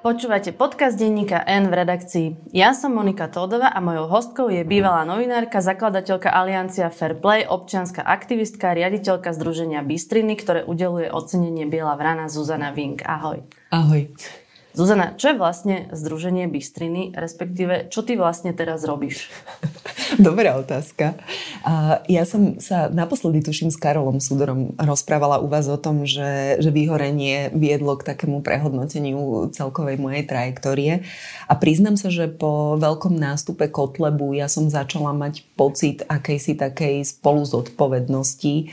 Počúvate podcast denníka N v redakcii. Ja som Monika Todova a mojou hostkou je bývalá novinárka, zakladateľka Aliancia Fair Play, občianská aktivistka, riaditeľka Združenia Bystriny, ktoré udeluje ocenenie Biela vrana Zuzana Vink. Ahoj. Ahoj. Zuzana, čo je vlastne Združenie Bystriny, respektíve čo ty vlastne teraz robíš? Dobrá otázka. Ja som sa naposledy, tuším, s Karolom Sudorom rozprávala u vás o tom, že, že vyhorenie viedlo k takému prehodnoteniu celkovej mojej trajektórie. A priznam sa, že po veľkom nástupe Kotlebu ja som začala mať pocit akejsi takej spolu zodpovednosti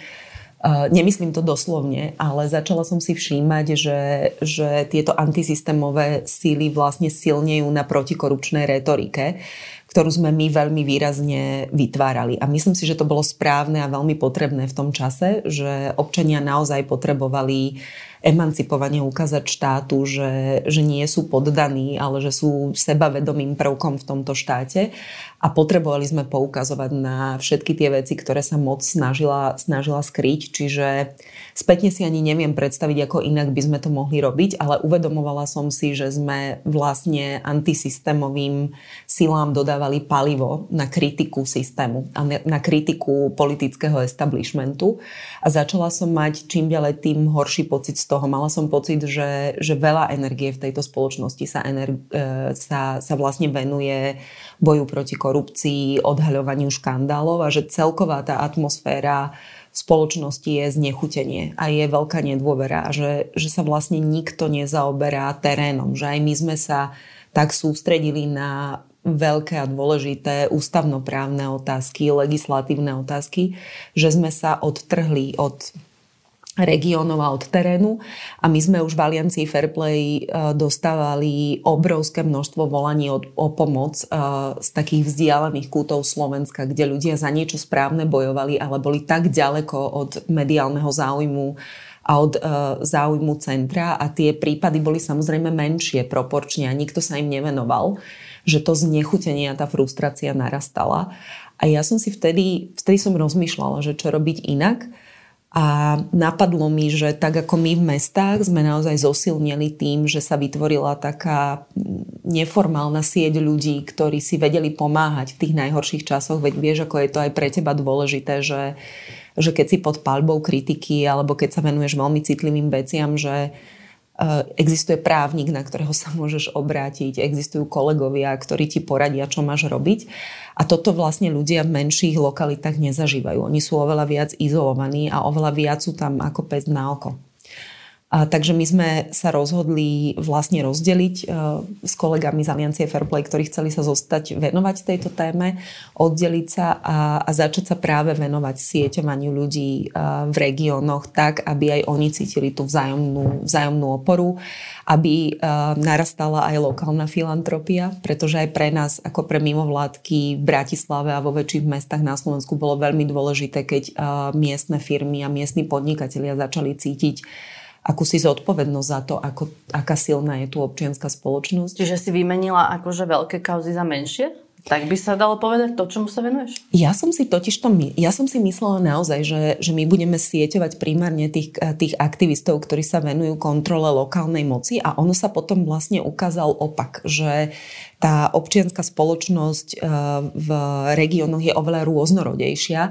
Nemyslím to doslovne, ale začala som si všímať, že, že tieto antisystémové síly vlastne silnejú na protikorupčnej retorike, ktorú sme my veľmi výrazne vytvárali. A myslím si, že to bolo správne a veľmi potrebné v tom čase, že občania naozaj potrebovali emancipovanie ukázať štátu, že, že nie sú poddaní, ale že sú sebavedomým prvkom v tomto štáte. A potrebovali sme poukazovať na všetky tie veci, ktoré sa moc snažila, snažila skryť, čiže spätne si ani neviem predstaviť, ako inak by sme to mohli robiť, ale uvedomovala som si, že sme vlastne antisystémovým silám dodávali palivo na kritiku systému a na kritiku politického establishmentu a začala som mať čím ďalej tým horší pocit z toho. Mala som pocit, že, že veľa energie v tejto spoločnosti sa, ener- e, sa, sa vlastne venuje boju proti korupcii, odhaľovaniu škandálov a že celková tá atmosféra spoločnosti je znechutenie a je veľká nedôvera že, že sa vlastne nikto nezaoberá terénom, že aj my sme sa tak sústredili na veľké a dôležité ústavnoprávne otázky, legislatívne otázky, že sme sa odtrhli od regiónov a od terénu. A my sme už v Aliancii Fairplay e, dostávali obrovské množstvo volaní o, o pomoc e, z takých vzdialených kútov Slovenska, kde ľudia za niečo správne bojovali, ale boli tak ďaleko od mediálneho záujmu a od uh, záujmu centra a tie prípady boli samozrejme menšie proporčne a nikto sa im nevenoval, že to znechutenie a tá frustrácia narastala. A ja som si vtedy, vtedy som rozmýšľala, že čo robiť inak. A napadlo mi, že tak ako my v mestách sme naozaj zosilnili tým, že sa vytvorila taká neformálna sieť ľudí, ktorí si vedeli pomáhať v tých najhorších časoch, veď vieš, ako je to aj pre teba dôležité, že, že keď si pod palbou kritiky alebo keď sa venuješ veľmi citlivým veciam, že existuje právnik, na ktorého sa môžeš obrátiť, existujú kolegovia, ktorí ti poradia, čo máš robiť. A toto vlastne ľudia v menších lokalitách nezažívajú. Oni sú oveľa viac izolovaní a oveľa viac sú tam ako pes na oko. A, takže my sme sa rozhodli vlastne rozdeliť uh, s kolegami z Aliancie Fairplay, ktorí chceli sa zostať venovať tejto téme, oddeliť sa a, a začať sa práve venovať sieťovaniu ľudí uh, v regiónoch tak, aby aj oni cítili tú vzájomnú, vzájomnú oporu, aby uh, narastala aj lokálna filantropia, pretože aj pre nás, ako pre mimovládky v Bratislave a vo väčších mestách na Slovensku bolo veľmi dôležité, keď miestne firmy a miestni podnikatelia začali cítiť akú si zodpovednosť za to, ako, aká silná je tu občianská spoločnosť. Čiže si vymenila akože veľké kauzy za menšie? Tak by sa dalo povedať to, čomu sa venuješ? Ja som si totiž to, ja som si myslela naozaj, že, že my budeme sieťovať primárne tých, tých aktivistov, ktorí sa venujú kontrole lokálnej moci a ono sa potom vlastne ukázal opak, že tá občianská spoločnosť e, v regiónoch je oveľa rôznorodejšia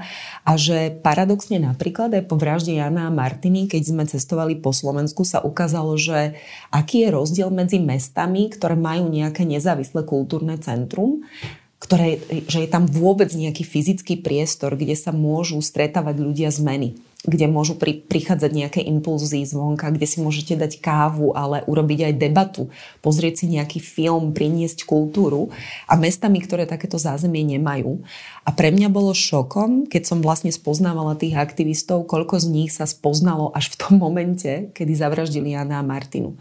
a že paradoxne napríklad aj po vražde Jana a Martiny, keď sme cestovali po Slovensku, sa ukázalo, že aký je rozdiel medzi mestami, ktoré majú nejaké nezávislé kultúrne centrum, ktoré, že je tam vôbec nejaký fyzický priestor, kde sa môžu stretávať ľudia zmeny kde môžu pri, prichádzať nejaké impulzy zvonka, kde si môžete dať kávu, ale urobiť aj debatu, pozrieť si nejaký film, priniesť kultúru a mestami, ktoré takéto zázemie nemajú. A pre mňa bolo šokom, keď som vlastne spoznávala tých aktivistov, koľko z nich sa spoznalo až v tom momente, kedy zavraždili Jana a Martinu.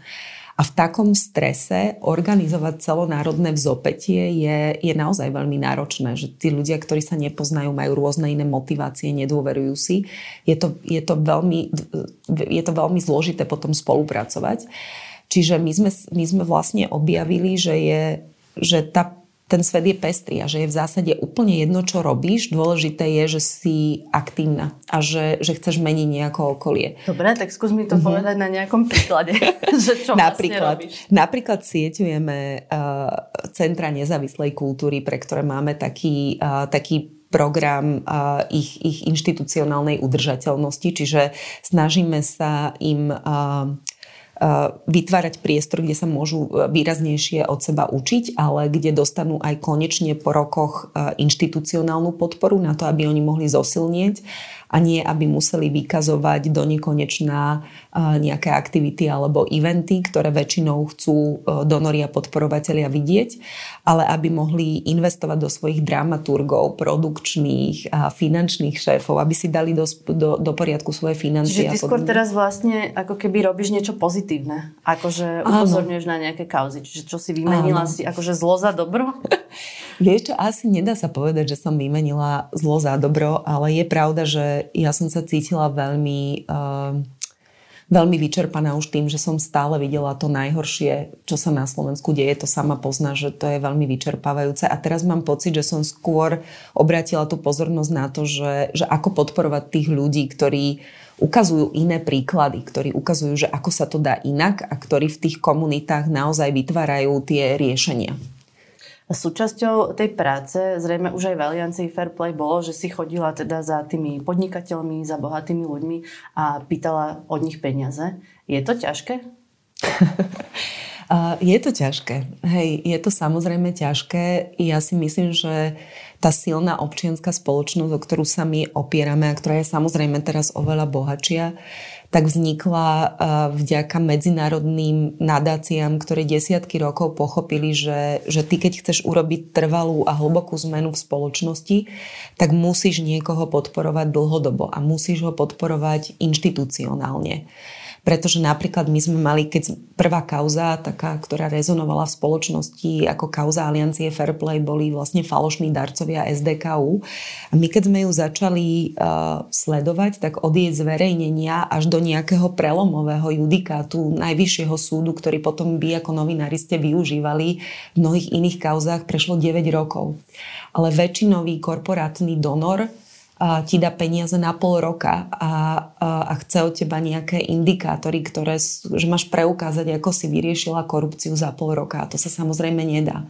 A v takom strese organizovať celonárodné vzopetie je, je naozaj veľmi náročné, že tí ľudia, ktorí sa nepoznajú, majú rôzne iné motivácie, nedôverujú si. Je to, je to, veľmi, je to veľmi zložité potom spolupracovať. Čiže my sme, my sme vlastne objavili, že, je, že tá ten svet je pestrý a že je v zásade úplne jedno, čo robíš. Dôležité je, že si aktívna a že, že chceš meniť nejako okolie. Dobre, tak skús mi to mm-hmm. povedať na nejakom príklade, že čo napríklad, vlastne robíš. Napríklad sieťujeme uh, Centra nezávislej kultúry, pre ktoré máme taký, uh, taký program uh, ich, ich inštitucionálnej udržateľnosti, čiže snažíme sa im uh, vytvárať priestor, kde sa môžu e, výraznejšie od seba učiť, ale kde dostanú aj konečne po rokoch e, inštitucionálnu podporu na to, aby oni mohli zosilnieť a nie, aby museli vykazovať do nekonečná nejaké aktivity alebo eventy, ktoré väčšinou chcú e, donoria podporovatelia vidieť, ale aby mohli investovať do svojich dramaturgov, produkčných a finančných šéfov, aby si dali do, do, do poriadku svoje financie. Čiže ty skôr teraz vlastne ako keby robíš niečo pozitívne, akože upozorňuješ na nejaké kauzy. Čiže čo si vymenila Áno. si akože zlo za dobro? Vieš čo, asi nedá sa povedať, že som vymenila zlo za dobro, ale je pravda, že ja som sa cítila veľmi... Uh, veľmi vyčerpaná už tým, že som stále videla to najhoršie, čo sa na Slovensku deje. To sama pozná, že to je veľmi vyčerpávajúce. A teraz mám pocit, že som skôr obratila tú pozornosť na to, že, že ako podporovať tých ľudí, ktorí ukazujú iné príklady, ktorí ukazujú, že ako sa to dá inak a ktorí v tých komunitách naozaj vytvárajú tie riešenia. Súčasťou tej práce, zrejme už aj v Aliancii Fairplay bolo, že si chodila teda za tými podnikateľmi, za bohatými ľuďmi a pýtala od nich peniaze. Je to ťažké? je to ťažké. Hej, je to samozrejme ťažké. Ja si myslím, že tá silná občianská spoločnosť, o ktorú sa my opierame a ktorá je samozrejme teraz oveľa bohatšia, tak vznikla eh, vďaka medzinárodným nadáciám, ktoré desiatky rokov pochopili, že, že ty keď chceš urobiť trvalú a hlbokú zmenu v spoločnosti, tak musíš niekoho podporovať dlhodobo a musíš ho podporovať inštitucionálne. Pretože napríklad my sme mali, keď prvá kauza, taká, ktorá rezonovala v spoločnosti ako kauza Aliancie Fairplay, boli vlastne falošní darcovia SDKU. A my keď sme ju začali uh, sledovať, tak od jej zverejnenia až do nejakého prelomového judikátu Najvyššieho súdu, ktorý potom by ako novinári ste využívali v mnohých iných kauzách, prešlo 9 rokov. Ale väčšinový korporátny donor ti dá peniaze na pol roka a, a, a chce od teba nejaké indikátory, ktoré, že máš preukázať, ako si vyriešila korupciu za pol roka. A to sa samozrejme nedá.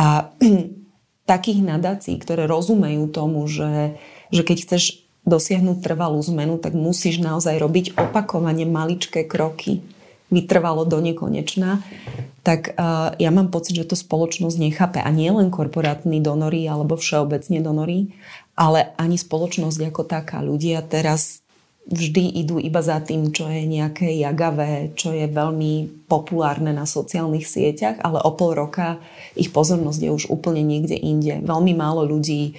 A takých nadácií, ktoré rozumejú tomu, že, že keď chceš dosiahnuť trvalú zmenu, tak musíš naozaj robiť opakovane maličké kroky vytrvalo do nekonečná, tak uh, ja mám pocit, že to spoločnosť nechápe. A nie len korporátni donory alebo všeobecne donory, ale ani spoločnosť ako taká. Ľudia teraz vždy idú iba za tým, čo je nejaké jagavé, čo je veľmi populárne na sociálnych sieťach, ale o pol roka ich pozornosť je už úplne niekde inde. Veľmi málo ľudí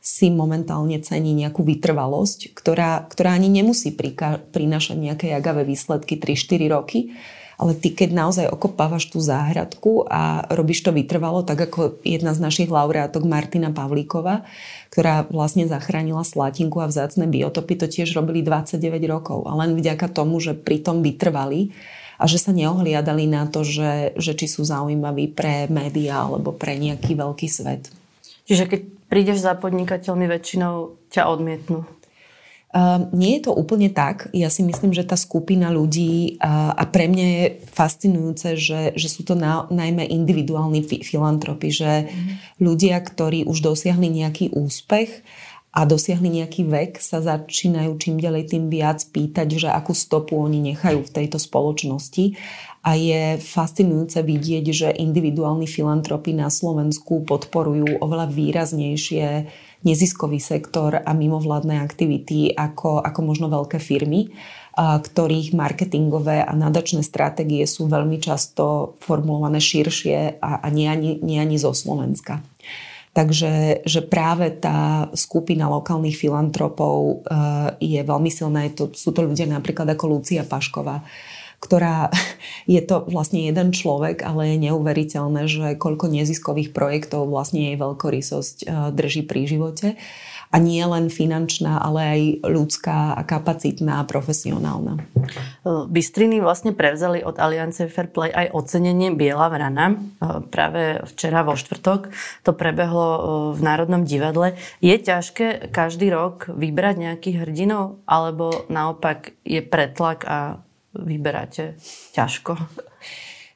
si momentálne cení nejakú vytrvalosť, ktorá, ktorá ani nemusí prinášať nejaké jagavé výsledky 3-4 roky, ale ty keď naozaj okopávaš tú záhradku a robíš to vytrvalo, tak ako jedna z našich laureátok Martina Pavlíková, ktorá vlastne zachránila slatinku a vzácne biotopy, to tiež robili 29 rokov. A len vďaka tomu, že pri tom vytrvali a že sa neohliadali na to, že, že či sú zaujímaví pre médiá alebo pre nejaký veľký svet. Čiže keď prídeš za podnikateľmi, väčšinou ťa odmietnú. Uh, nie je to úplne tak. Ja si myslím, že tá skupina ľudí uh, a pre mňa je fascinujúce, že, že sú to na, najmä individuálni fi- filantropy, že mm. ľudia, ktorí už dosiahli nejaký úspech a dosiahli nejaký vek, sa začínajú čím ďalej tým viac pýtať, že akú stopu oni nechajú v tejto spoločnosti a je fascinujúce vidieť, že individuálni filantropy na Slovensku podporujú oveľa výraznejšie neziskový sektor a mimovládne aktivity ako, ako možno veľké firmy, ktorých marketingové a nadačné stratégie sú veľmi často formulované širšie a, a nie, ani, nie ani zo Slovenska. Takže že práve tá skupina lokálnych filantropov uh, je veľmi silná. Je to, sú to ľudia napríklad ako Lucia Pašková, ktorá je to vlastne jeden človek, ale je neuveriteľné, že koľko neziskových projektov vlastne jej veľkorysosť eh, drží pri živote. a nie len finančná, ale aj ľudská a kapacitná a profesionálna. Bystriny vlastne prevzali od Aliancie Fairplay aj ocenenie Biela vrana. Práve včera vo štvrtok to prebehlo v Národnom divadle. Je ťažké každý rok vybrať nejakých hrdinov, alebo naopak je pretlak a vyberáte ťažko?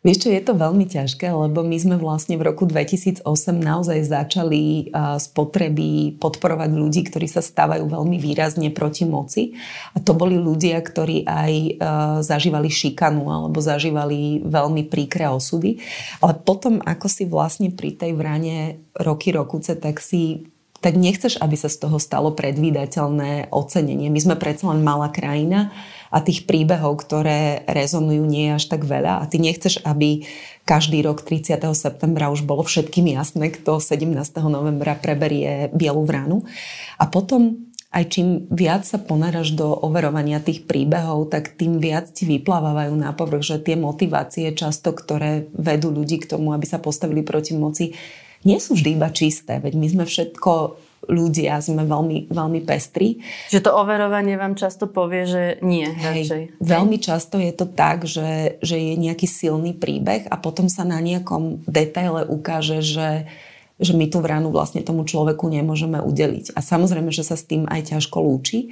Vieš čo, je to veľmi ťažké, lebo my sme vlastne v roku 2008 naozaj začali z potreby podporovať ľudí, ktorí sa stávajú veľmi výrazne proti moci. A to boli ľudia, ktorí aj zažívali šikanu alebo zažívali veľmi príkre osudy. Ale potom, ako si vlastne pri tej vrane roky rokuce, tak si tak nechceš, aby sa z toho stalo predvídateľné ocenenie. My sme predsa len malá krajina a tých príbehov, ktoré rezonujú, nie je až tak veľa a ty nechceš, aby každý rok 30. septembra už bolo všetkým jasné, kto 17. novembra preberie bielu vranu. A potom aj čím viac sa ponáraš do overovania tých príbehov, tak tým viac ti vyplávajú na povrch, že tie motivácie často, ktoré vedú ľudí k tomu, aby sa postavili proti moci, nie sú vždy iba čisté. Veď my sme všetko ľudia, sme veľmi, veľmi pestrí. Že to overovanie vám často povie, že nie. Hej, veľmi často je to tak, že, že je nejaký silný príbeh a potom sa na nejakom detaile ukáže, že že my tú vranu vlastne tomu človeku nemôžeme udeliť. A samozrejme, že sa s tým aj ťažko lúči,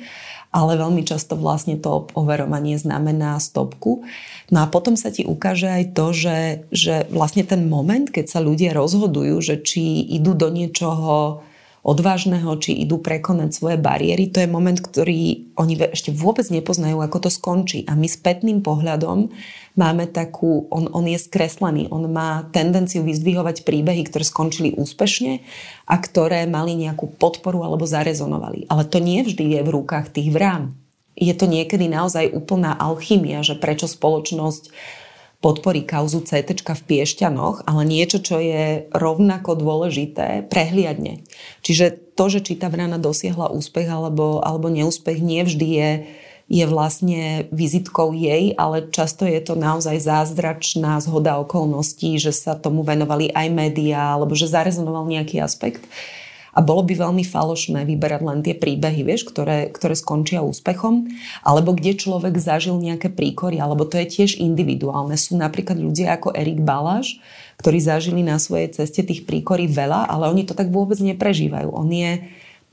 ale veľmi často vlastne to overovanie znamená stopku. No a potom sa ti ukáže aj to, že, že vlastne ten moment, keď sa ľudia rozhodujú, že či idú do niečoho odvážneho, či idú prekonať svoje bariéry, to je moment, ktorý oni ešte vôbec nepoznajú, ako to skončí. A my spätným pohľadom máme takú, on, on je skreslený, on má tendenciu vyzdvihovať príbehy, ktoré skončili úspešne a ktoré mali nejakú podporu alebo zarezonovali. Ale to nie vždy je v rukách tých vrán. Je to niekedy naozaj úplná alchymia, že prečo spoločnosť podporí kauzu CT v Piešťanoch, ale niečo, čo je rovnako dôležité, prehliadne. Čiže to, že či tá vrana dosiahla úspech alebo, alebo neúspech, nevždy je, je vlastne vizitkou jej, ale často je to naozaj zázračná zhoda okolností, že sa tomu venovali aj médiá, alebo že zarezonoval nejaký aspekt. A bolo by veľmi falošné vyberať len tie príbehy, vieš, ktoré, ktoré skončia úspechom, alebo kde človek zažil nejaké príkory, alebo to je tiež individuálne. Sú napríklad ľudia ako Erik Baláš, ktorí zažili na svojej ceste tých príkorí veľa, ale oni to tak vôbec neprežívajú. On je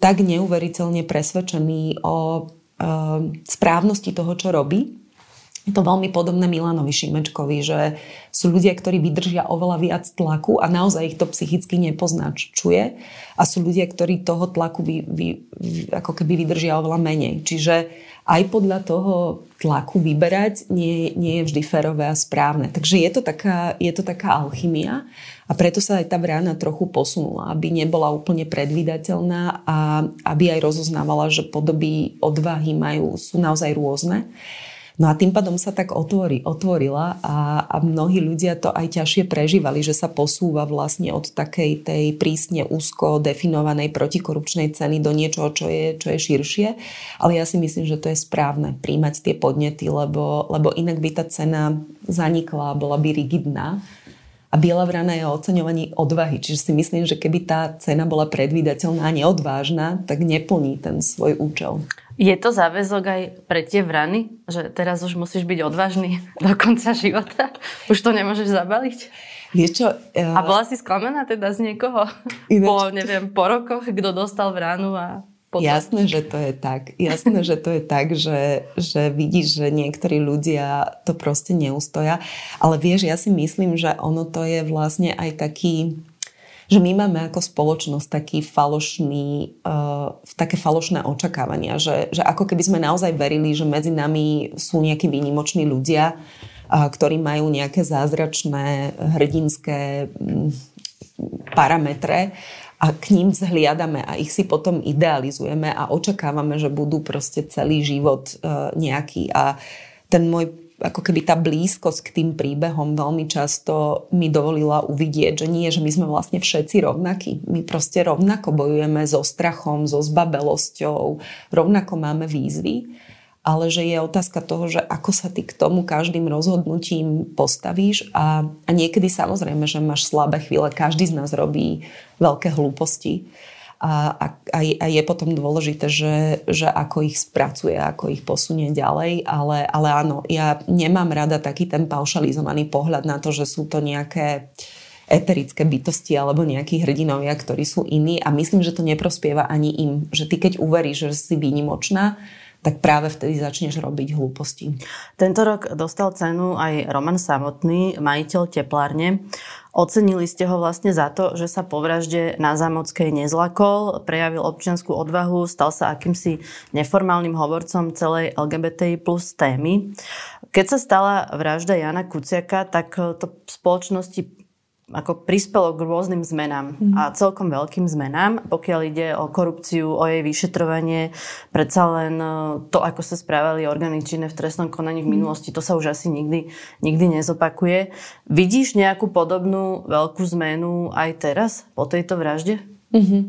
tak neuveriteľne presvedčený o e, správnosti toho, čo robí, je to veľmi podobné Milanovi Šimečkovi, že sú ľudia, ktorí vydržia oveľa viac tlaku a naozaj ich to psychicky nepoznačuje a sú ľudia, ktorí toho tlaku vy, vy, ako keby vydržia oveľa menej. Čiže aj podľa toho tlaku vyberať nie, nie je vždy férové a správne. Takže je to, taká, je to taká alchymia a preto sa aj tá brána trochu posunula, aby nebola úplne predvídateľná a aby aj rozoznávala, že podoby odvahy majú, sú naozaj rôzne. No a tým pádom sa tak otvorí, otvorila a, a mnohí ľudia to aj ťažšie prežívali, že sa posúva vlastne od takej tej prísne úzko definovanej protikorupčnej ceny do niečoho, čo je, čo je širšie. Ale ja si myslím, že to je správne príjmať tie podnety, lebo, lebo inak by tá cena zanikla, bola by rigidná. A biela vrana je o oceňovaní odvahy. Čiže si myslím, že keby tá cena bola predvídateľná a neodvážna, tak neplní ten svoj účel. Je to záväzok aj pre tie vrany, že teraz už musíš byť odvážny do konca života? Už to nemôžeš zabaliť? Vieš čo? Ja... A bola si sklamená teda z niekoho? Ináč... Po, neviem, po rokoch, kto dostal vranu a potom... Jasné, že to je tak. Jasné, že to je tak, že, že vidíš, že niektorí ľudia to proste neustoja. Ale vieš, ja si myslím, že ono to je vlastne aj taký že my máme ako spoločnosť taký falošný, uh, také falošné očakávania, že, že ako keby sme naozaj verili, že medzi nami sú nejakí výnimoční ľudia, uh, ktorí majú nejaké zázračné hrdinské um, parametre a k ním vzhliadame a ich si potom idealizujeme a očakávame, že budú proste celý život uh, nejaký. A ten môj ako keby tá blízkosť k tým príbehom veľmi často mi dovolila uvidieť, že nie, že my sme vlastne všetci rovnakí. My proste rovnako bojujeme so strachom, so zbabelosťou, rovnako máme výzvy, ale že je otázka toho, že ako sa ty k tomu každým rozhodnutím postavíš a, a niekedy samozrejme, že máš slabé chvíle, každý z nás robí veľké hlúposti a, a, a je potom dôležité, že, že ako ich spracuje, ako ich posunie ďalej, ale, ale áno, ja nemám rada taký ten paušalizovaný pohľad na to, že sú to nejaké eterické bytosti alebo nejakí hrdinovia, ktorí sú iní a myslím, že to neprospieva ani im, že ty keď uveríš, že si výnimočná, tak práve vtedy začneš robiť hlúposti. Tento rok dostal cenu aj Roman samotný, majiteľ teplárne. Ocenili ste ho vlastne za to, že sa po vražde na Zámockej nezlakol, prejavil občianskú odvahu, stal sa akýmsi neformálnym hovorcom celej LGBTI plus témy. Keď sa stala vražda Jana Kuciaka, tak to v spoločnosti ako prispelo k rôznym zmenám mm. a celkom veľkým zmenám. Pokiaľ ide o korupciu, o jej vyšetrovanie, predsa len e, to, ako sa správali orgány činné v trestnom konaní v mhm. minulosti, to sa už asi nikdy, nikdy nezopakuje. Vidíš nejakú podobnú veľkú zmenu aj teraz, po tejto vražde? Mm-hmm.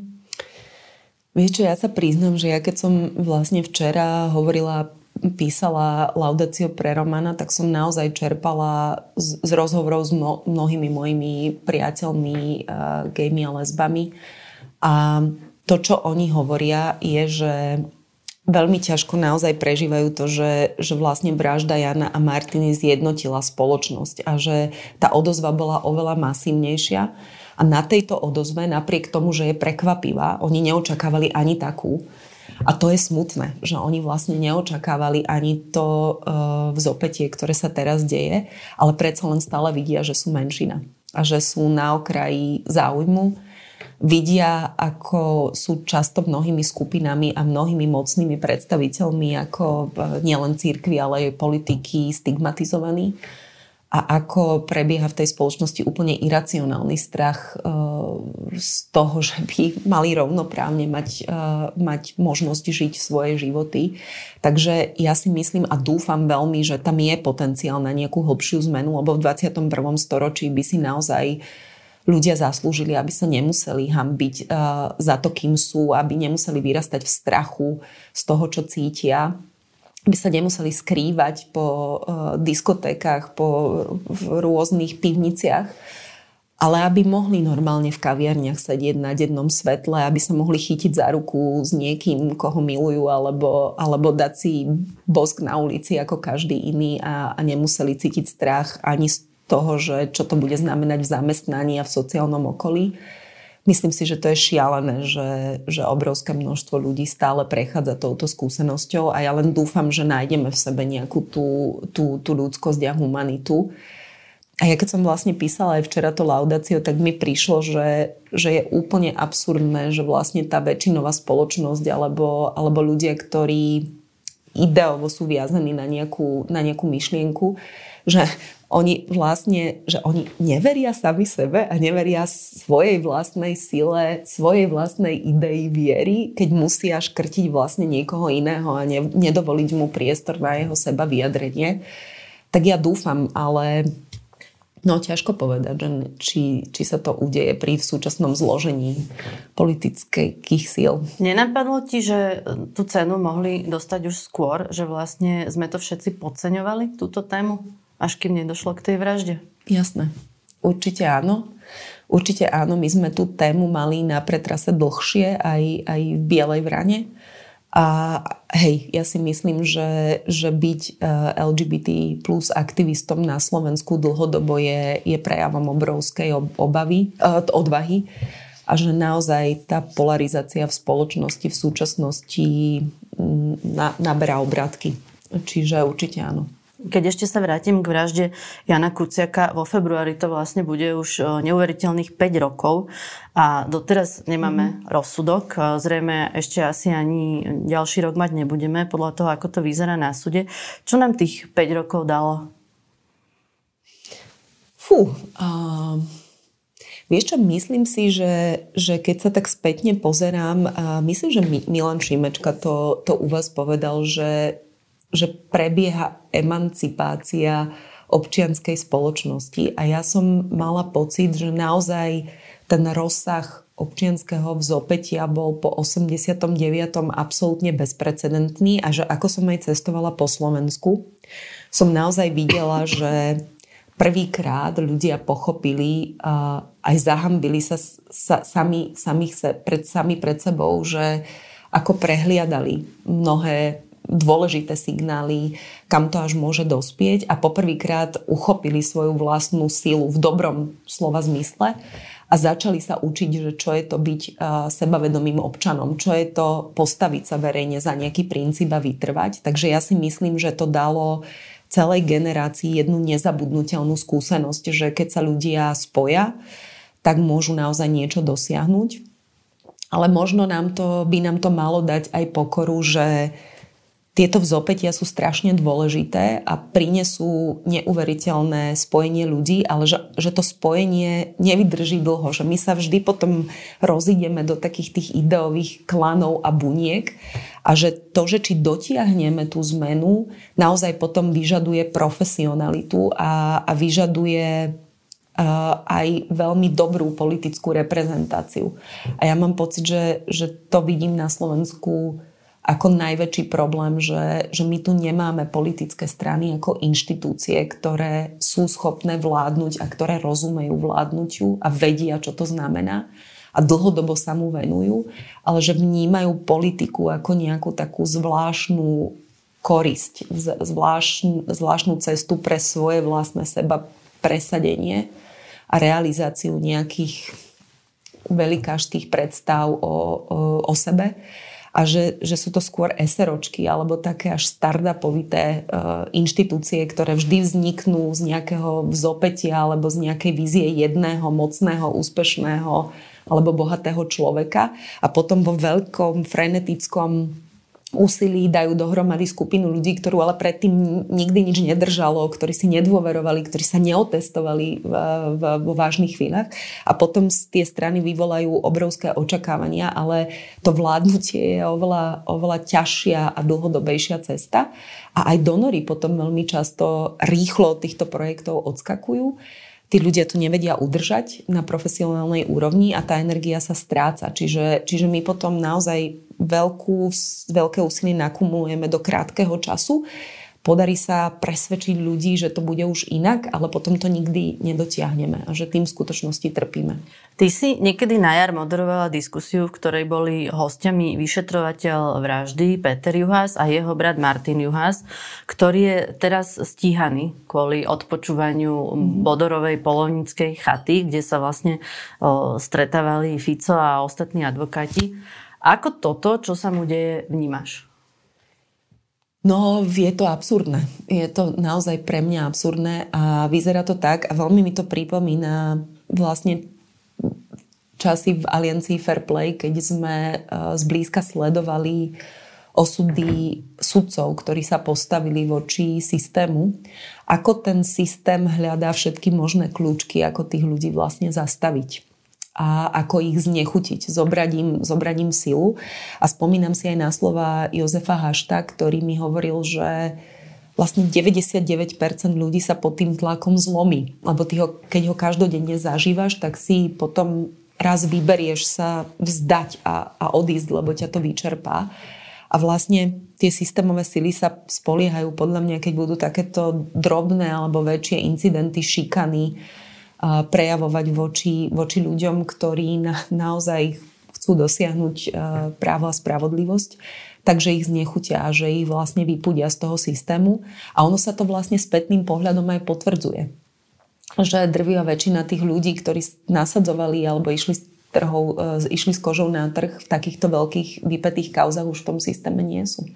Vieš čo, ja sa priznam, že ja keď som vlastne včera hovorila písala laudáciu pre Romana, tak som naozaj čerpala z, z rozhovorov s mno, mnohými mojimi priateľmi, uh, gejmi a lesbami. A to, čo oni hovoria, je, že veľmi ťažko naozaj prežívajú to, že, že vlastne vražda Jana a Martiny zjednotila spoločnosť a že tá odozva bola oveľa masívnejšia. A na tejto odozve, napriek tomu, že je prekvapivá, oni neočakávali ani takú, a to je smutné, že oni vlastne neočakávali ani to uh, vzopetie, ktoré sa teraz deje, ale predsa len stále vidia, že sú menšina a že sú na okraji záujmu. Vidia, ako sú často mnohými skupinami a mnohými mocnými predstaviteľmi, ako e, nielen církvy, ale aj politiky stigmatizovaní a ako prebieha v tej spoločnosti úplne iracionálny strach e, z toho, že by mali rovnoprávne mať, e, mať možnosť žiť svoje životy. Takže ja si myslím a dúfam veľmi, že tam je potenciál na nejakú hlbšiu zmenu, lebo v 21. storočí by si naozaj ľudia zaslúžili, aby sa nemuseli hambiť uh, za to, kým sú, aby nemuseli vyrastať v strachu z toho, čo cítia by sa nemuseli skrývať po uh, diskotékach, po v rôznych pivniciach, ale aby mohli normálne v kaviarniach sedieť na dennom svetle, aby sa mohli chytiť za ruku s niekým, koho milujú, alebo, alebo dať si bosk na ulici ako každý iný a, a nemuseli cítiť strach ani z toho, že čo to bude znamenať v zamestnaní a v sociálnom okolí. Myslím si, že to je šialené, že, že obrovské množstvo ľudí stále prechádza touto skúsenosťou a ja len dúfam, že nájdeme v sebe nejakú tú, tú, tú ľudskosť a humanitu. A ja keď som vlastne písala aj včera to laudáciu, tak mi prišlo, že, že je úplne absurdné, že vlastne tá väčšinová spoločnosť alebo, alebo ľudia, ktorí ideovo sú viazaní na nejakú, na nejakú myšlienku, že oni vlastne, že oni neveria sami sebe a neveria svojej vlastnej sile, svojej vlastnej idei viery, keď musia škrtiť vlastne niekoho iného a ne, nedovoliť mu priestor na jeho seba vyjadrenie. Tak ja dúfam, ale No ťažko povedať, že či, či sa to udeje pri v súčasnom zložení politických síl. Nenapadlo ti, že tú cenu mohli dostať už skôr, že vlastne sme to všetci podceňovali, túto tému? Až kým nedošlo k tej vražde. Jasné. Určite áno. Určite áno, my sme tú tému mali na pretrase dlhšie aj, aj v Bielej vrane. A hej, ja si myslím, že, že byť eh, LGBT plus aktivistom na Slovensku dlhodobo je, je prejavom obrovskej obavy, uh, odvahy a že naozaj tá polarizácia v spoločnosti v súčasnosti mm, na, naberá obratky. Čiže určite áno. Keď ešte sa vrátim k vražde Jana Kuciaka, vo februári to vlastne bude už e, neuveriteľných 5 rokov a doteraz nemáme mm. rozsudok. E, zrejme ešte asi ani ďalší rok mať nebudeme, podľa toho, ako to vyzerá na súde. Čo nám tých 5 rokov dalo? Fú, uh, vieš čo, myslím si, že, že keď sa tak spätne pozerám, uh, myslím, že Milan Šimečka to, to u vás povedal, že že prebieha emancipácia občianskej spoločnosti a ja som mala pocit, že naozaj ten rozsah občianského vzopetia bol po 89. absolútne bezprecedentný a že ako som aj cestovala po Slovensku, som naozaj videla, že prvýkrát ľudia pochopili a aj zahambili sa, sa sami, samých se, pred, sami pred sebou, že ako prehliadali mnohé dôležité signály, kam to až môže dospieť a poprvýkrát uchopili svoju vlastnú silu v dobrom slova zmysle a začali sa učiť, že čo je to byť sebavedomým občanom, čo je to postaviť sa verejne za nejaký princíp a vytrvať. Takže ja si myslím, že to dalo celej generácii jednu nezabudnutelnú skúsenosť, že keď sa ľudia spoja, tak môžu naozaj niečo dosiahnuť. Ale možno nám to, by nám to malo dať aj pokoru, že tieto vzopetia sú strašne dôležité a prinesú neuveriteľné spojenie ľudí, ale že, že to spojenie nevydrží dlho, že my sa vždy potom rozídeme do takých tých ideových klanov a buniek a že to, že či dotiahneme tú zmenu, naozaj potom vyžaduje profesionalitu a, a vyžaduje aj veľmi dobrú politickú reprezentáciu. A ja mám pocit, že, že to vidím na Slovensku ako najväčší problém, že, že my tu nemáme politické strany ako inštitúcie, ktoré sú schopné vládnuť a ktoré rozumejú vládnutiu a vedia, čo to znamená a dlhodobo sa mu venujú, ale že vnímajú politiku ako nejakú takú zvláštnu korisť, zvláštnu, zvláštnu cestu pre svoje vlastné seba presadenie a realizáciu nejakých velikážských predstav o, o, o sebe a že, že sú to skôr eseročky alebo také až startupovité uh, inštitúcie, ktoré vždy vzniknú z nejakého vzopetia alebo z nejakej vízie jedného, mocného, úspešného alebo bohatého človeka. A potom vo veľkom frenetickom úsilí dajú dohromady skupinu ľudí, ktorú ale predtým nikdy nič nedržalo, ktorí si nedôverovali, ktorí sa neotestovali vo vážnych chvíľach. A potom tie strany vyvolajú obrovské očakávania, ale to vládnutie je oveľa, oveľa ťažšia a dlhodobejšia cesta. A aj donory potom veľmi často rýchlo od týchto projektov odskakujú. Tí ľudia to nevedia udržať na profesionálnej úrovni a tá energia sa stráca. Čiže, čiže my potom naozaj veľkú, veľké úsilie nakumulujeme do krátkeho času. Podarí sa presvedčiť ľudí, že to bude už inak, ale potom to nikdy nedotiahneme a že tým v skutočnosti trpíme. Ty si niekedy na jar moderovala diskusiu, v ktorej boli hostiami vyšetrovateľ vraždy Peter Juhas a jeho brat Martin Juhas, ktorý je teraz stíhaný kvôli odpočúvaniu mm-hmm. Bodorovej polovníckej chaty, kde sa vlastne o, stretávali Fico a ostatní advokáti. Ako toto, čo sa mu deje, vnímaš? No, je to absurdné. Je to naozaj pre mňa absurdné a vyzerá to tak a veľmi mi to pripomína vlastne časy v Aliancii Fair Play, keď sme uh, zblízka sledovali osudy sudcov, ktorí sa postavili voči systému. Ako ten systém hľadá všetky možné kľúčky, ako tých ľudí vlastne zastaviť a ako ich znechutiť, zobrať im, zobrať im silu. A spomínam si aj na slova Jozefa Hašta, ktorý mi hovoril, že vlastne 99% ľudí sa pod tým tlakom zlomí. Lebo ty ho, keď ho každodenne zažívaš, tak si potom raz vyberieš sa vzdať a, a odísť, lebo ťa to vyčerpá. A vlastne tie systémové sily sa spoliehajú podľa mňa, keď budú takéto drobné alebo väčšie incidenty, šikany, prejavovať voči, voči ľuďom, ktorí na, naozaj chcú dosiahnuť právo a spravodlivosť, takže ich znechutia a že ich vlastne vypudia z toho systému. A ono sa to vlastne spätným pohľadom aj potvrdzuje. Že drvivá väčšina tých ľudí, ktorí nasadzovali alebo išli s trhou, e, išli s kožou na trh v takýchto veľkých vypetých kauzach už v tom systéme nie sú.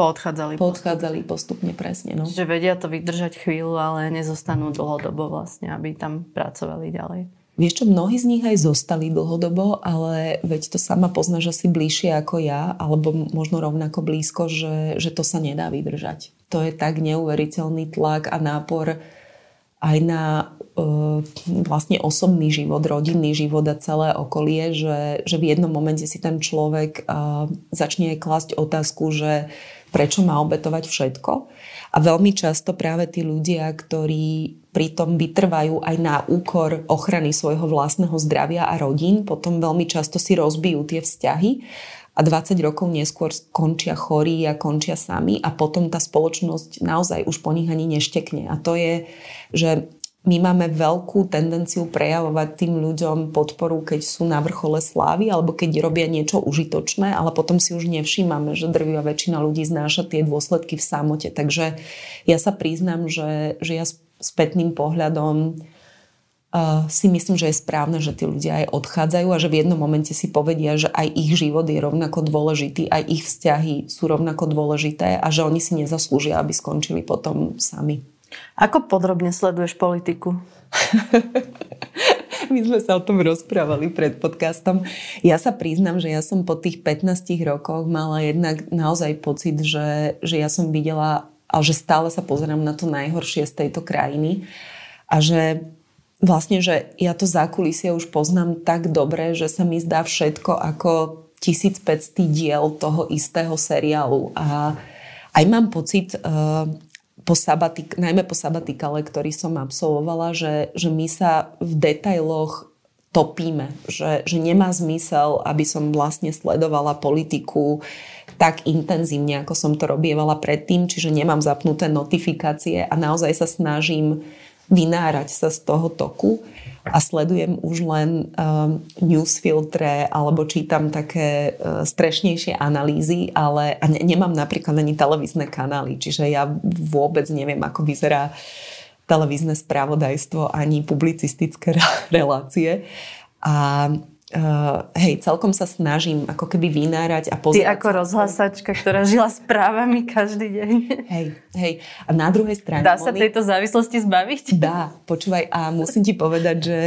Poodchádzali. Poodchádzali postupne, presne. No. Čiže vedia to vydržať chvíľu, ale nezostanú dlhodobo vlastne, aby tam pracovali ďalej. Vieš čo, mnohí z nich aj zostali dlhodobo, ale veď to sama poznáš asi bližšie ako ja, alebo možno rovnako blízko, že, že to sa nedá vydržať. To je tak neuveriteľný tlak a nápor aj na vlastne osobný život, rodinný život a celé okolie, že, že v jednom momente si ten človek začne aj klasť otázku, že prečo má obetovať všetko. A veľmi často práve tí ľudia, ktorí pritom vytrvajú aj na úkor ochrany svojho vlastného zdravia a rodín, potom veľmi často si rozbijú tie vzťahy a 20 rokov neskôr končia chorí a končia sami a potom tá spoločnosť naozaj už po nich ani neštekne. A to je, že my máme veľkú tendenciu prejavovať tým ľuďom podporu, keď sú na vrchole slávy alebo keď robia niečo užitočné, ale potom si už nevšímame, že drvivá väčšina ľudí znáša tie dôsledky v samote. Takže ja sa priznám, že, že ja spätným pohľadom uh, si myslím, že je správne, že tí ľudia aj odchádzajú a že v jednom momente si povedia, že aj ich život je rovnako dôležitý, aj ich vzťahy sú rovnako dôležité a že oni si nezaslúžia, aby skončili potom sami. Ako podrobne sleduješ politiku? My sme sa o tom rozprávali pred podcastom. Ja sa priznam, že ja som po tých 15 rokoch mala jednak naozaj pocit, že, že ja som videla, ale že stále sa pozerám na to najhoršie z tejto krajiny a že vlastne, že ja to zákulisie už poznám tak dobre, že sa mi zdá všetko ako 1500 diel toho istého seriálu a aj mám pocit, uh, po sabatik, najmä po sabatikale, ktorý som absolvovala, že, že my sa v detailoch topíme, že, že nemá zmysel, aby som vlastne sledovala politiku tak intenzívne, ako som to robievala predtým, čiže nemám zapnuté notifikácie a naozaj sa snažím vynárať sa z toho toku a sledujem už len um, newsfiltre alebo čítam také uh, strešnejšie analýzy, ale a ne, nemám napríklad ani televízne kanály, čiže ja vôbec neviem, ako vyzerá televízne spravodajstvo ani publicistické relácie. A Uh, hej, celkom sa snažím ako keby vynárať a pozerať. Ty ako rozhlasačka, ktorá žila správami každý deň. Hej, hej. A na druhej strane... Dá sa oni... tejto závislosti zbaviť? Dá, počúvaj. A musím ti povedať, že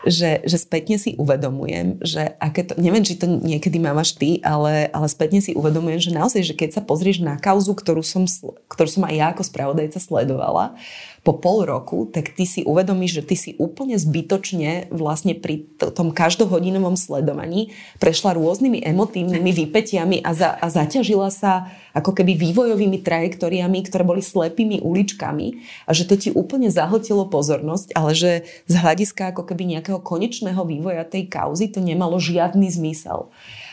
že, že spätne si uvedomujem, že aké to, neviem, či to niekedy mávaš ty, ale, ale spätne si uvedomujem, že naozaj, že keď sa pozrieš na kauzu, ktorú som, ktorú som aj ja ako spravodajca sledovala, po pol roku, tak ty si uvedomíš, že ty si úplne zbytočne vlastne pri tom každohodinovom sledovaní prešla rôznymi emotívnymi vypetiami a, za, a zaťažila sa ako keby vývojovými trajektóriami, ktoré boli slepými uličkami a že to ti úplne zahltilo pozornosť, ale že z hľadiska ako keby nejakého konečného vývoja tej kauzy to nemalo žiadny zmysel.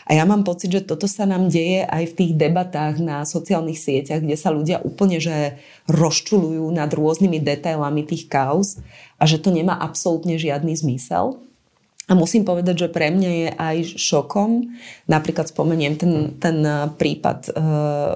A ja mám pocit, že toto sa nám deje aj v tých debatách na sociálnych sieťach, kde sa ľudia úplne že rozčulujú nad rôznymi detailami tých kauz a že to nemá absolútne žiadny zmysel. A musím povedať, že pre mňa je aj šokom, napríklad spomeniem ten, ten prípad e,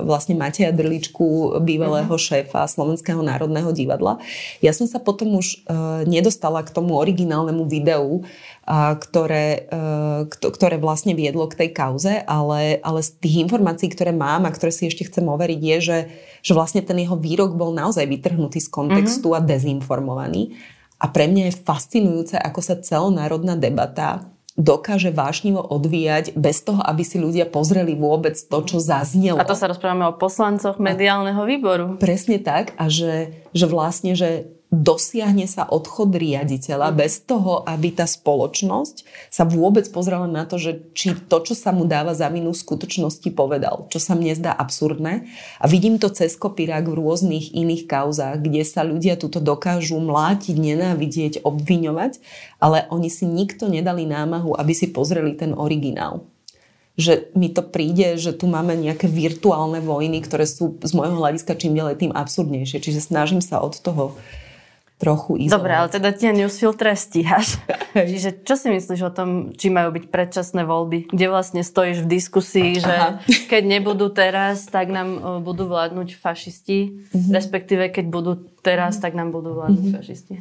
vlastne Mateja Drličku, bývalého uh-huh. šéfa Slovenského národného divadla. Ja som sa potom už e, nedostala k tomu originálnemu videu, a, ktoré, e, ktoré vlastne viedlo k tej kauze, ale, ale z tých informácií, ktoré mám a ktoré si ešte chcem overiť, je, že, že vlastne ten jeho výrok bol naozaj vytrhnutý z kontextu uh-huh. a dezinformovaný. A pre mňa je fascinujúce, ako sa celonárodná debata dokáže vášnivo odvíjať bez toho, aby si ľudia pozreli vôbec to, čo zaznelo. A to sa rozprávame o poslancoch mediálneho výboru. Presne tak a že, že vlastne, že dosiahne sa odchod riaditeľa mm. bez toho, aby tá spoločnosť sa vôbec pozrela na to, že či to, čo sa mu dáva za vinu v skutočnosti povedal, čo sa mne zdá absurdné. A vidím to cez kopírák v rôznych iných kauzách, kde sa ľudia tuto dokážu mlátiť, nenávidieť, obviňovať, ale oni si nikto nedali námahu, aby si pozreli ten originál že mi to príde, že tu máme nejaké virtuálne vojny, ktoré sú z môjho hľadiska čím ďalej tým absurdnejšie. Čiže snažím sa od toho trochu izolovať. Dobre, ale teda tie newsfiltre stíhaš. Čiže čo si myslíš o tom, či majú byť predčasné voľby? Kde vlastne stojíš v diskusii, že Aha. keď nebudú teraz, tak nám e, budú vládnuť fašisti, mm-hmm. respektíve keď budú teraz, tak nám budú vládnuť mm-hmm. fašisti.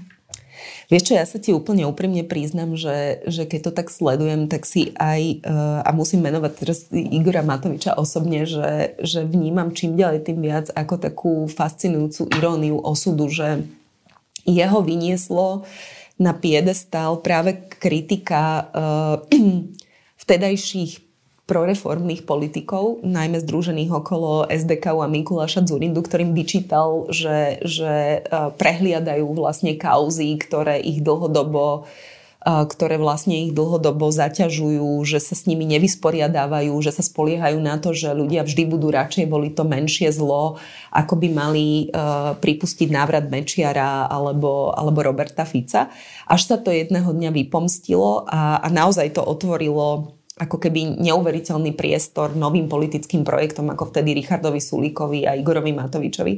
Vieš čo, ja sa ti úplne úprimne priznam, že, že keď to tak sledujem, tak si aj, uh, a musím menovať teraz Igora Matoviča osobne, že, že vnímam čím ďalej tým viac ako takú fascinujúcu iróniu osudu, že jeho vynieslo na piedestal práve kritika uh, vtedajších proreformných politikov, najmä združených okolo SDK a Mikuláša Zurindu, ktorým vyčítal, že, že prehliadajú vlastne kauzy, ktoré ich dlhodobo ktoré vlastne ich dlhodobo zaťažujú, že sa s nimi nevysporiadávajú, že sa spoliehajú na to, že ľudia vždy budú radšej voliť to menšie zlo, ako by mali pripustiť návrat Mečiara alebo, alebo Roberta Fica. Až sa to jedného dňa vypomstilo a, a naozaj to otvorilo ako keby neuveriteľný priestor novým politickým projektom, ako vtedy Richardovi Sulíkovi a Igorovi Matovičovi.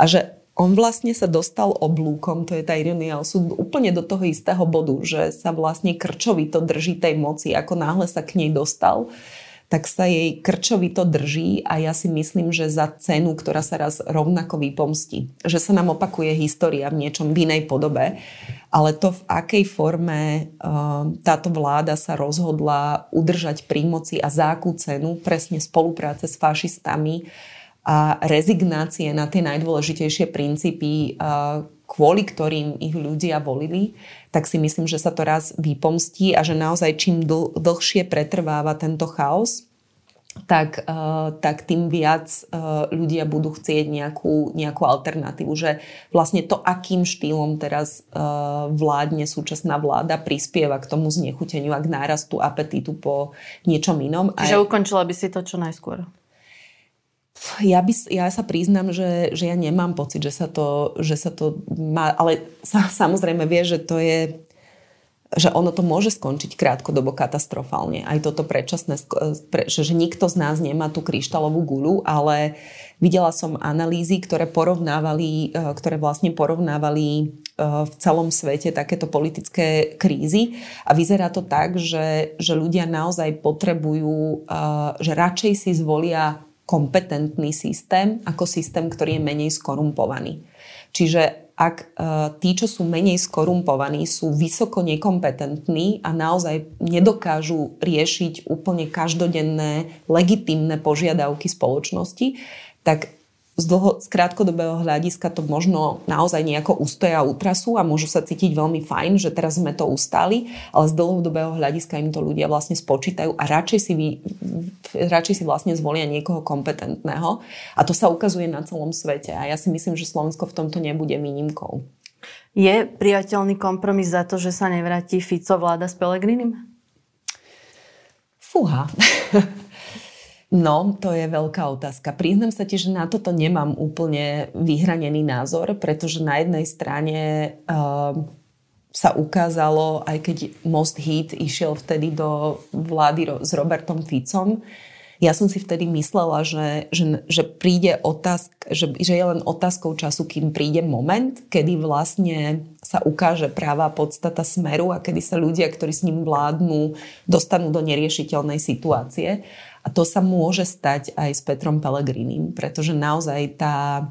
A že on vlastne sa dostal oblúkom, to je tá ironia osud, úplne do toho istého bodu, že sa vlastne krčovito drží tej moci. Ako náhle sa k nej dostal, tak sa jej krčovito drží a ja si myslím, že za cenu, ktorá sa raz rovnako vypomstí. Že sa nám opakuje história v niečom v inej podobe, ale to, v akej forme uh, táto vláda sa rozhodla udržať pri moci a za akú cenu, presne spolupráce s fašistami, a rezignácie na tie najdôležitejšie princípy, kvôli ktorým ich ľudia volili, tak si myslím, že sa to raz vypomstí a že naozaj čím dl- dlhšie pretrváva tento chaos, tak, tak tým viac ľudia budú chcieť nejakú, nejakú alternatívu. Že vlastne to, akým štýlom teraz vládne súčasná vláda, prispieva k tomu znechuteniu a k nárastu apetítu po niečom inom. Čiže Aj... ukončila by si to čo najskôr? Ja, by, ja sa priznám, že, že ja nemám pocit, že sa to, že sa to má, ale sa, samozrejme vie, že to je že ono to môže skončiť krátkodobo katastrofálne. Aj toto predčasné, pre, že, že nikto z nás nemá tú kryštálovú guľu, ale videla som analýzy, ktoré porovnávali, e, ktoré vlastne porovnávali e, v celom svete takéto politické krízy a vyzerá to tak, že, že ľudia naozaj potrebujú, e, že radšej si zvolia kompetentný systém ako systém, ktorý je menej skorumpovaný. Čiže ak e, tí, čo sú menej skorumpovaní, sú vysoko nekompetentní a naozaj nedokážu riešiť úplne každodenné legitimné požiadavky spoločnosti, tak z, dlho, z krátkodobého hľadiska to možno naozaj nejako ustoja utrasu a môžu sa cítiť veľmi fajn, že teraz sme to ustali, ale z dlhodobého hľadiska im to ľudia vlastne spočítajú a radšej si, vy, radšej si vlastne zvolia niekoho kompetentného. A to sa ukazuje na celom svete a ja si myslím, že Slovensko v tomto nebude výnimkou. Je priateľný kompromis za to, že sa nevráti Fico vláda s Pelegrinim? Fúha. No, to je veľká otázka. Priznám sa ti, že na toto nemám úplne vyhranený názor, pretože na jednej strane uh, sa ukázalo, aj keď Most Heat išiel vtedy do vlády ro- s Robertom Ficom, ja som si vtedy myslela, že, že, že príde otázka, že, že je len otázkou času, kým príde moment, kedy vlastne sa ukáže práva podstata smeru a kedy sa ľudia, ktorí s ním vládnu, dostanú do neriešiteľnej situácie. A to sa môže stať aj s Petrom Pelegrinim, pretože naozaj tá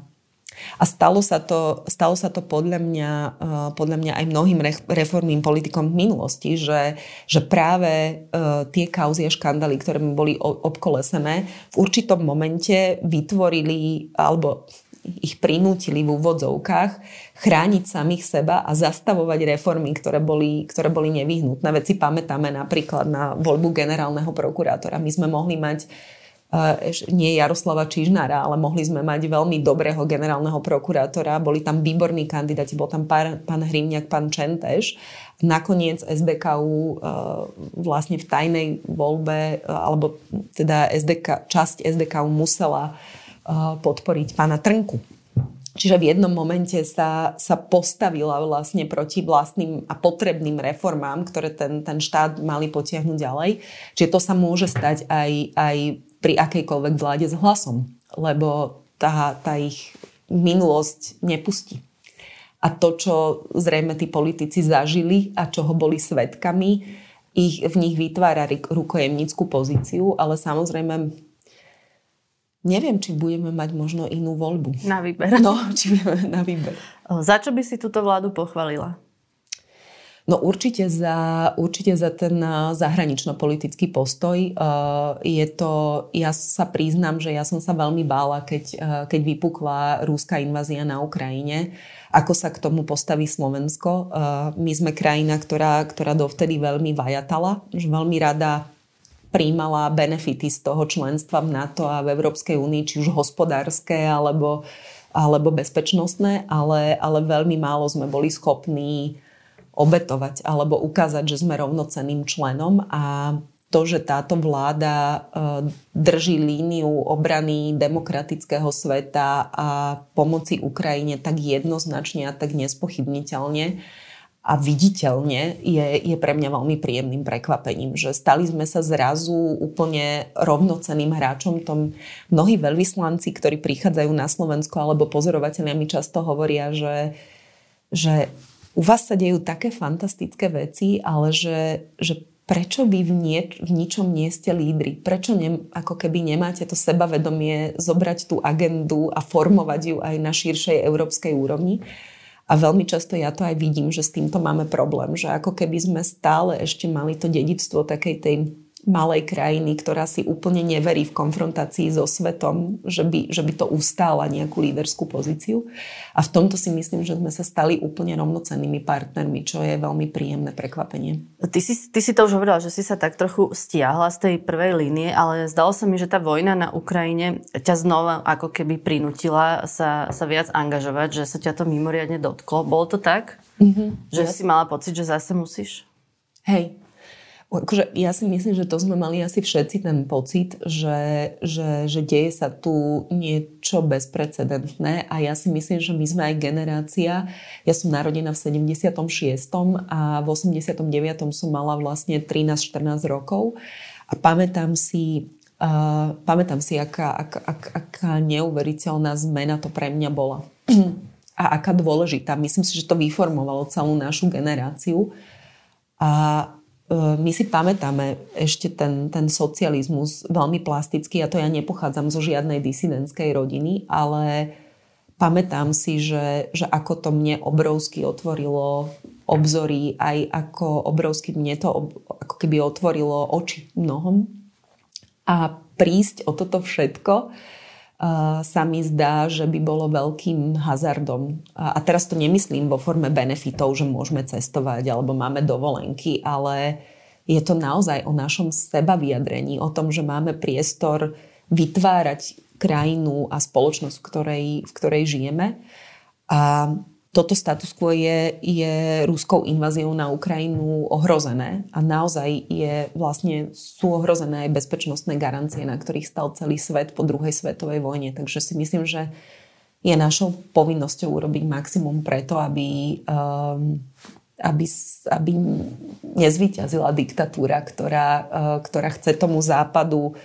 a stalo sa to, stalo sa to podľa, mňa, uh, podľa mňa aj mnohým reformným politikom v minulosti, že, že práve uh, tie kauzy a škandály, ktoré mi boli obkolesené, v určitom momente vytvorili, alebo ich prinútili v úvodzovkách chrániť samých seba a zastavovať reformy, ktoré boli, ktoré boli nevyhnutné. Veď si pamätáme napríklad na voľbu generálneho prokurátora. My sme mohli mať uh, nie Jaroslava Čižnára, ale mohli sme mať veľmi dobrého generálneho prokurátora. Boli tam výborní kandidáti, bol tam pán, pán Hrimňák, pán Čenteš. Nakoniec SDKU uh, vlastne v tajnej voľbe, uh, alebo teda SDK, časť SDKU musela podporiť pána Trnku. Čiže v jednom momente sa, sa postavila vlastne proti vlastným a potrebným reformám, ktoré ten, ten štát mali potiahnuť ďalej. Čiže to sa môže stať aj, aj pri akejkoľvek vláde s hlasom, lebo tá, tá ich minulosť nepustí. A to, čo zrejme tí politici zažili a čoho boli svetkami, ich v nich vytvára rukojemnickú pozíciu, ale samozrejme neviem, či budeme mať možno inú voľbu. Na výber. No, či budeme na výber. Za čo by si túto vládu pochválila? No určite za, určite za ten zahranično-politický postoj. Je to, ja sa priznám, že ja som sa veľmi bála, keď, keď vypukla rúská invázia na Ukrajine. Ako sa k tomu postaví Slovensko? My sme krajina, ktorá, ktorá dovtedy veľmi vajatala, že veľmi rada príjmala benefity z toho členstva v NATO a v Európskej únii, či už hospodárske alebo, alebo bezpečnostné, ale, ale veľmi málo sme boli schopní obetovať alebo ukázať, že sme rovnocenným členom a to, že táto vláda e, drží líniu obrany demokratického sveta a pomoci Ukrajine tak jednoznačne a tak nespochybniteľne a viditeľne je, je pre mňa veľmi príjemným prekvapením, že stali sme sa zrazu úplne rovnocenným hráčom. Tom mnohí veľvyslanci, ktorí prichádzajú na Slovensko alebo pozorovateľia mi často hovoria, že, že u vás sa dejú také fantastické veci, ale že, že prečo vy v, nie, v ničom nie ste lídry? Prečo ne, ako keby nemáte to sebavedomie zobrať tú agendu a formovať ju aj na širšej európskej úrovni? A veľmi často ja to aj vidím, že s týmto máme problém, že ako keby sme stále ešte mali to dedictvo takej tej malej krajiny, ktorá si úplne neverí v konfrontácii so svetom, že by, že by to ustála nejakú líderskú pozíciu. A v tomto si myslím, že sme sa stali úplne rovnocennými partnermi, čo je veľmi príjemné prekvapenie. Ty si, ty si to už hovorila, že si sa tak trochu stiahla z tej prvej línie, ale zdalo sa mi, že tá vojna na Ukrajine ťa znova ako keby prinútila sa, sa viac angažovať, že sa ťa to mimoriadne dotklo. Bolo to tak? Mm-hmm. Že yes. si mala pocit, že zase musíš? Hej, Akože ja si myslím, že to sme mali asi všetci ten pocit, že, že, že deje sa tu niečo bezprecedentné a ja si myslím, že my sme aj generácia, ja som narodená v 76. a v 89. som mala vlastne 13-14 rokov a pamätám si, uh, pamätám si, aká, aká, aká, aká neuveriteľná zmena to pre mňa bola. A aká dôležitá. Myslím si, že to vyformovalo celú našu generáciu. A my si pamätáme ešte ten, ten socializmus veľmi plasticky a to ja nepochádzam zo žiadnej disidentskej rodiny, ale pamätám si, že, že ako to mne obrovsky otvorilo obzory, aj ako obrovsky mne to ako keby otvorilo oči mnohom. A prísť o toto všetko sa mi zdá, že by bolo veľkým hazardom. A teraz to nemyslím vo forme benefitov, že môžeme cestovať alebo máme dovolenky, ale je to naozaj o našom seba vyjadrení, o tom, že máme priestor vytvárať krajinu a spoločnosť, v ktorej, v ktorej žijeme. A toto status quo je, je ruskou inváziou na Ukrajinu ohrozené a naozaj je vlastne, sú ohrozené aj bezpečnostné garancie, na ktorých stal celý svet po druhej svetovej vojne. Takže si myslím, že je našou povinnosťou urobiť maximum preto, aby, um, aby, aby nezvyťazila diktatúra, ktorá, uh, ktorá chce tomu západu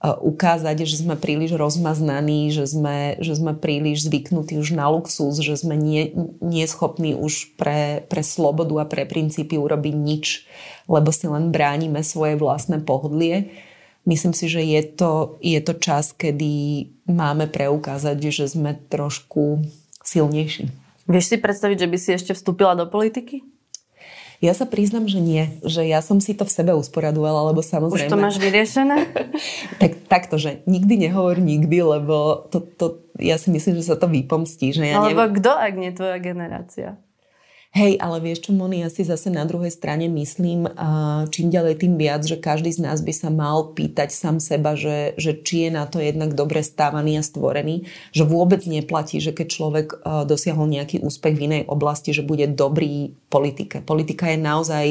ukázať, že sme príliš rozmaznaní, že sme, že sme príliš zvyknutí už na luxus, že sme nie, nie už pre, pre slobodu a pre princípy urobiť nič, lebo si len bránime svoje vlastné pohodlie. Myslím si, že je to, je to čas, kedy máme preukázať, že sme trošku silnejší. Vieš si predstaviť, že by si ešte vstúpila do politiky? Ja sa priznam, že nie. Že ja som si to v sebe usporadovala, lebo samozrejme... Už to máš vyriešené? tak, takto, že nikdy nehovor nikdy, lebo to, to, ja si myslím, že sa to vypomstí. Že ja Alebo neviem... kto, ak nie tvoja generácia? Hej, ale vieš čo, Moni, ja si zase na druhej strane myslím, čím ďalej tým viac, že každý z nás by sa mal pýtať sám seba, že, že či je na to jednak dobre stávaný a stvorený, že vôbec neplatí, že keď človek dosiahol nejaký úspech v inej oblasti, že bude dobrý politike. Politika je naozaj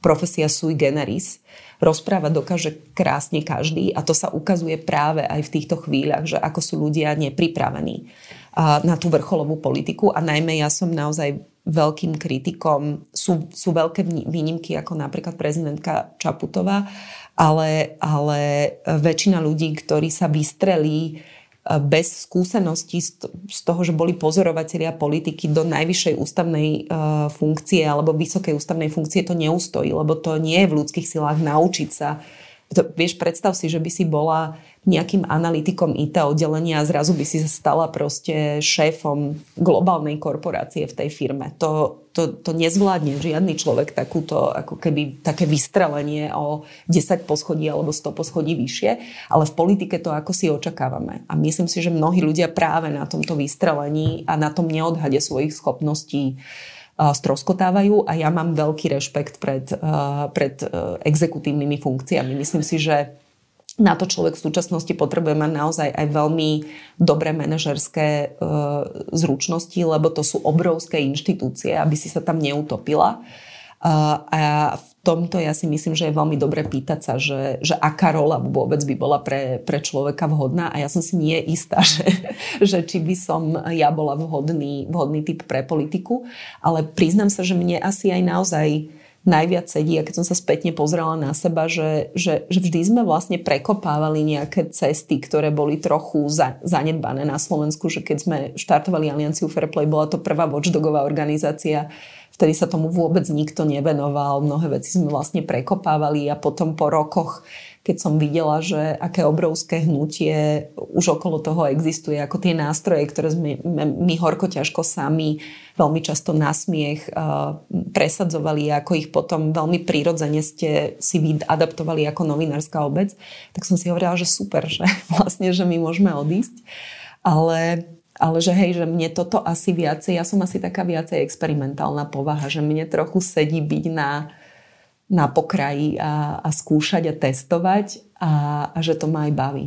profesia sui generis. Rozprávať dokáže krásne každý a to sa ukazuje práve aj v týchto chvíľach, že ako sú ľudia nepripravení na tú vrcholovú politiku a najmä ja som naozaj veľkým kritikom. Sú, sú veľké výnimky, ako napríklad prezidentka Čaputová, ale, ale väčšina ľudí, ktorí sa vystrelí e, bez skúseností z toho, že boli pozorovatelia politiky do najvyššej ústavnej e, funkcie alebo vysokej ústavnej funkcie, to neustojí, lebo to nie je v ľudských silách naučiť sa. To, vieš, predstav si, že by si bola nejakým analytikom IT oddelenia a zrazu by si sa stala proste šéfom globálnej korporácie v tej firme. To, to, to nezvládne žiadny človek takúto, ako keby také vystrelenie o 10 poschodí alebo 100 poschodí vyššie, ale v politike to ako si očakávame. A myslím si, že mnohí ľudia práve na tomto vystrelení a na tom neodhade svojich schopností stroskotávajú a ja mám veľký rešpekt pred, pred exekutívnymi funkciami. Myslím si, že na to človek v súčasnosti potrebuje mať naozaj aj veľmi dobré manažerské e, zručnosti, lebo to sú obrovské inštitúcie, aby si sa tam neutopila. A v tomto ja si myslím, že je veľmi dobre pýtať sa, že, že aká rola vôbec by bola pre, pre človeka vhodná. A ja som si nie istá, že, že či by som ja bola vhodný, vhodný typ pre politiku, ale priznám sa, že mne asi aj naozaj najviac sedí a keď som sa spätne pozrela na seba, že, že, že vždy sme vlastne prekopávali nejaké cesty, ktoré boli trochu za, zanedbané na Slovensku, že keď sme štartovali Alianciu Fairplay, bola to prvá watchdogová organizácia, vtedy sa tomu vôbec nikto nevenoval, mnohé veci sme vlastne prekopávali a potom po rokoch keď som videla, že aké obrovské hnutie už okolo toho existuje, ako tie nástroje, ktoré sme my horko ťažko sami veľmi často na smiech presadzovali, ako ich potom veľmi prirodzene ste si vy adaptovali ako novinárska obec, tak som si hovorila, že super, že vlastne, že my môžeme odísť. Ale ale že hej, že mne toto asi viacej, ja som asi taká viacej experimentálna povaha, že mne trochu sedí byť na, na pokraji a, a skúšať a testovať a, a že to ma aj baví.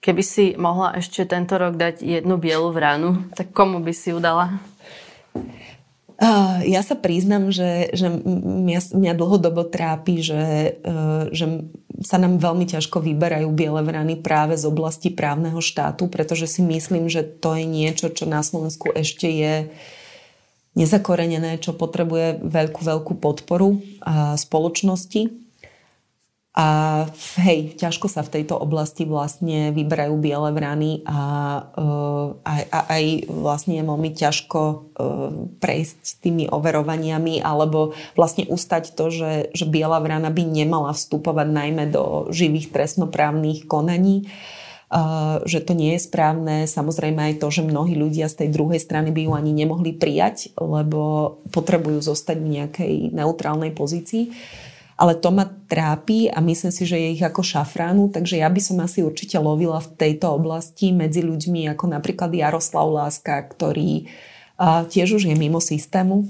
Keby si mohla ešte tento rok dať jednu bielu vranu, tak komu by si ju dala? Ja sa priznam, že, že mňa, mňa dlhodobo trápi, že, uh, že sa nám veľmi ťažko vyberajú biele vrany práve z oblasti právneho štátu, pretože si myslím, že to je niečo, čo na Slovensku ešte je nezakorenené, čo potrebuje veľkú, veľkú podporu spoločnosti. A hej, ťažko sa v tejto oblasti vlastne vyberajú biele vrany a, uh, a, a aj vlastne je veľmi ťažko uh, prejsť tými overovaniami alebo vlastne ustať to, že, že biela vrana by nemala vstupovať najmä do živých trestnoprávnych konaní. Uh, že to nie je správne. Samozrejme aj to, že mnohí ľudia z tej druhej strany by ju ani nemohli prijať, lebo potrebujú zostať v nejakej neutrálnej pozícii. Ale to ma trápi a myslím si, že je ich ako šafránu, takže ja by som asi určite lovila v tejto oblasti medzi ľuďmi ako napríklad Jaroslav Láska, ktorý tiež už je mimo systému,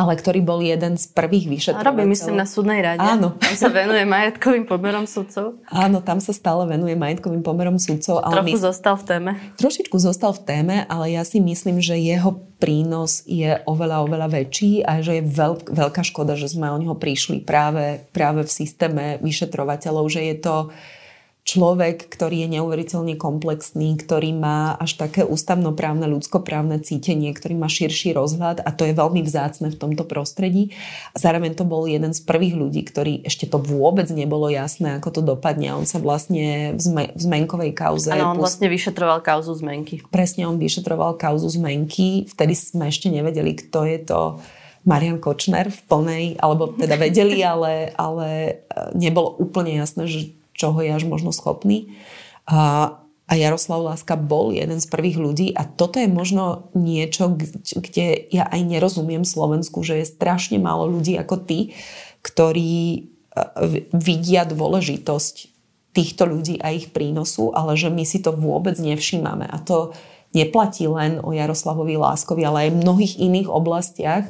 ale ktorý bol jeden z prvých vyšetrovateľov. Robí, myslím, na súdnej rade. Áno. Tam sa venuje majetkovým pomerom sudcov. Áno, tam sa stále venuje majetkovým pomerom sudcov. Ale Trochu my... zostal v téme. Trošičku zostal v téme, ale ja si myslím, že jeho prínos je oveľa, oveľa väčší a že je veľk, veľká škoda, že sme o neho prišli práve, práve v systéme vyšetrovateľov, že je to človek, ktorý je neuveriteľne komplexný, ktorý má až také ústavnoprávne, ľudskoprávne cítenie, ktorý má širší rozhľad a to je veľmi vzácne v tomto prostredí. A zároveň to bol jeden z prvých ľudí, ktorý ešte to vôbec nebolo jasné, ako to dopadne. On sa vlastne v, zme, v zmenkovej kauze... Áno, on pust... vlastne vyšetroval kauzu zmenky. Presne, on vyšetroval kauzu zmenky. Vtedy sme ešte nevedeli, kto je to Marian Kočner v plnej, alebo teda vedeli, ale, ale nebolo úplne jasné, že čoho je až možno schopný. A, a Jaroslav Láska bol jeden z prvých ľudí a toto je možno niečo, kde ja aj nerozumiem Slovensku, že je strašne málo ľudí ako ty, ktorí e, vidia dôležitosť týchto ľudí a ich prínosu, ale že my si to vôbec nevšímame. A to neplatí len o Jaroslavovi Láskovi, ale aj v mnohých iných oblastiach,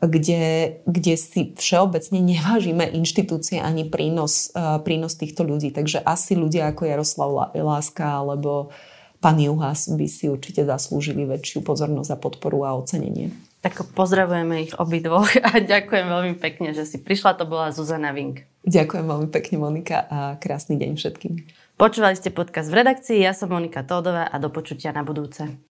kde, kde si všeobecne nevážime inštitúcie ani prínos, uh, prínos týchto ľudí. Takže asi ľudia ako Jaroslav Láska alebo pán Juhas by si určite zaslúžili väčšiu pozornosť a podporu a ocenenie. Tak pozdravujeme ich obidvoch a ďakujem veľmi pekne, že si prišla. To bola Zuzana Vink. Ďakujem veľmi pekne, Monika, a krásny deň všetkým. Počúvali ste podcast v redakcii, ja som Monika Tódová a do počutia na budúce.